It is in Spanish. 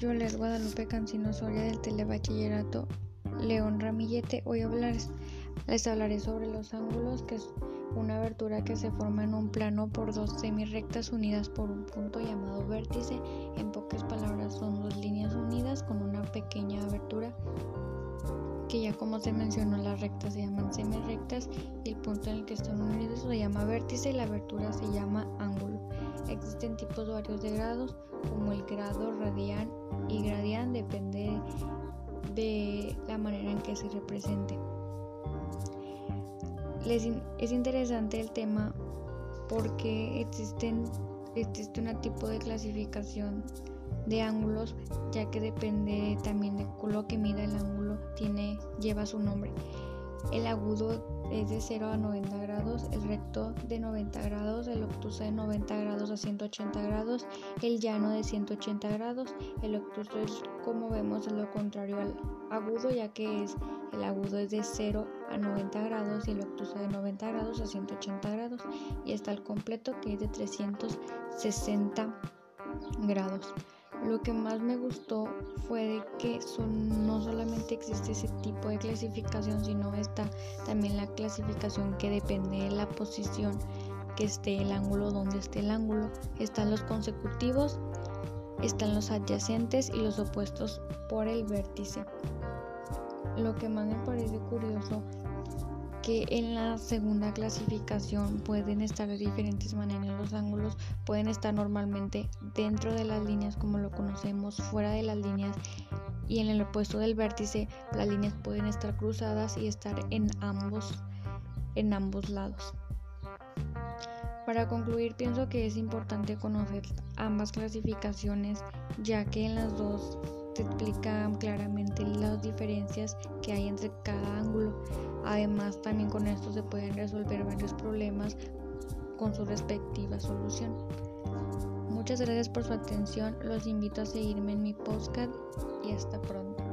Guadalupe Cancino Soria del Telebachillerato León Ramillete. Hoy hablarles, les hablaré sobre los ángulos, que es una abertura que se forma en un plano por dos semirrectas unidas por un punto llamado vértice. En pocas palabras son dos líneas unidas con una pequeña abertura que ya como se mencionó las rectas se llaman semirrectas y el punto en el que están unidas se llama vértice y la abertura se llama ángulo. Existen tipos varios de grados como el grado radian y gradian depende de la manera en que se represente. es interesante el tema porque existen, existe un tipo de clasificación de ángulos ya que depende también de lo que mida el ángulo lleva su nombre el agudo es de 0 a 90 grados, el recto de 90 grados, el obtuso de 90 grados a 180 grados, el llano de 180 grados. El obtuso es, como vemos, lo contrario al agudo, ya que es el agudo es de 0 a 90 grados y el obtuso de 90 grados a 180 grados. Y está el completo que es de 360 grados. Lo que más me gustó fue que no solamente existe ese tipo de clasificación, sino está también la clasificación que depende de la posición que esté el ángulo, donde esté el ángulo. Están los consecutivos, están los adyacentes y los opuestos por el vértice. Lo que más me parece curioso que en la segunda clasificación pueden estar de diferentes maneras los ángulos, pueden estar normalmente dentro de las líneas como lo conocemos, fuera de las líneas y en el opuesto del vértice las líneas pueden estar cruzadas y estar en ambos en ambos lados. Para concluir, pienso que es importante conocer ambas clasificaciones, ya que en las dos se explican claramente las diferencias que hay entre cada ángulo. Además, también con esto se pueden resolver varios problemas con su respectiva solución. Muchas gracias por su atención, los invito a seguirme en mi podcast y hasta pronto.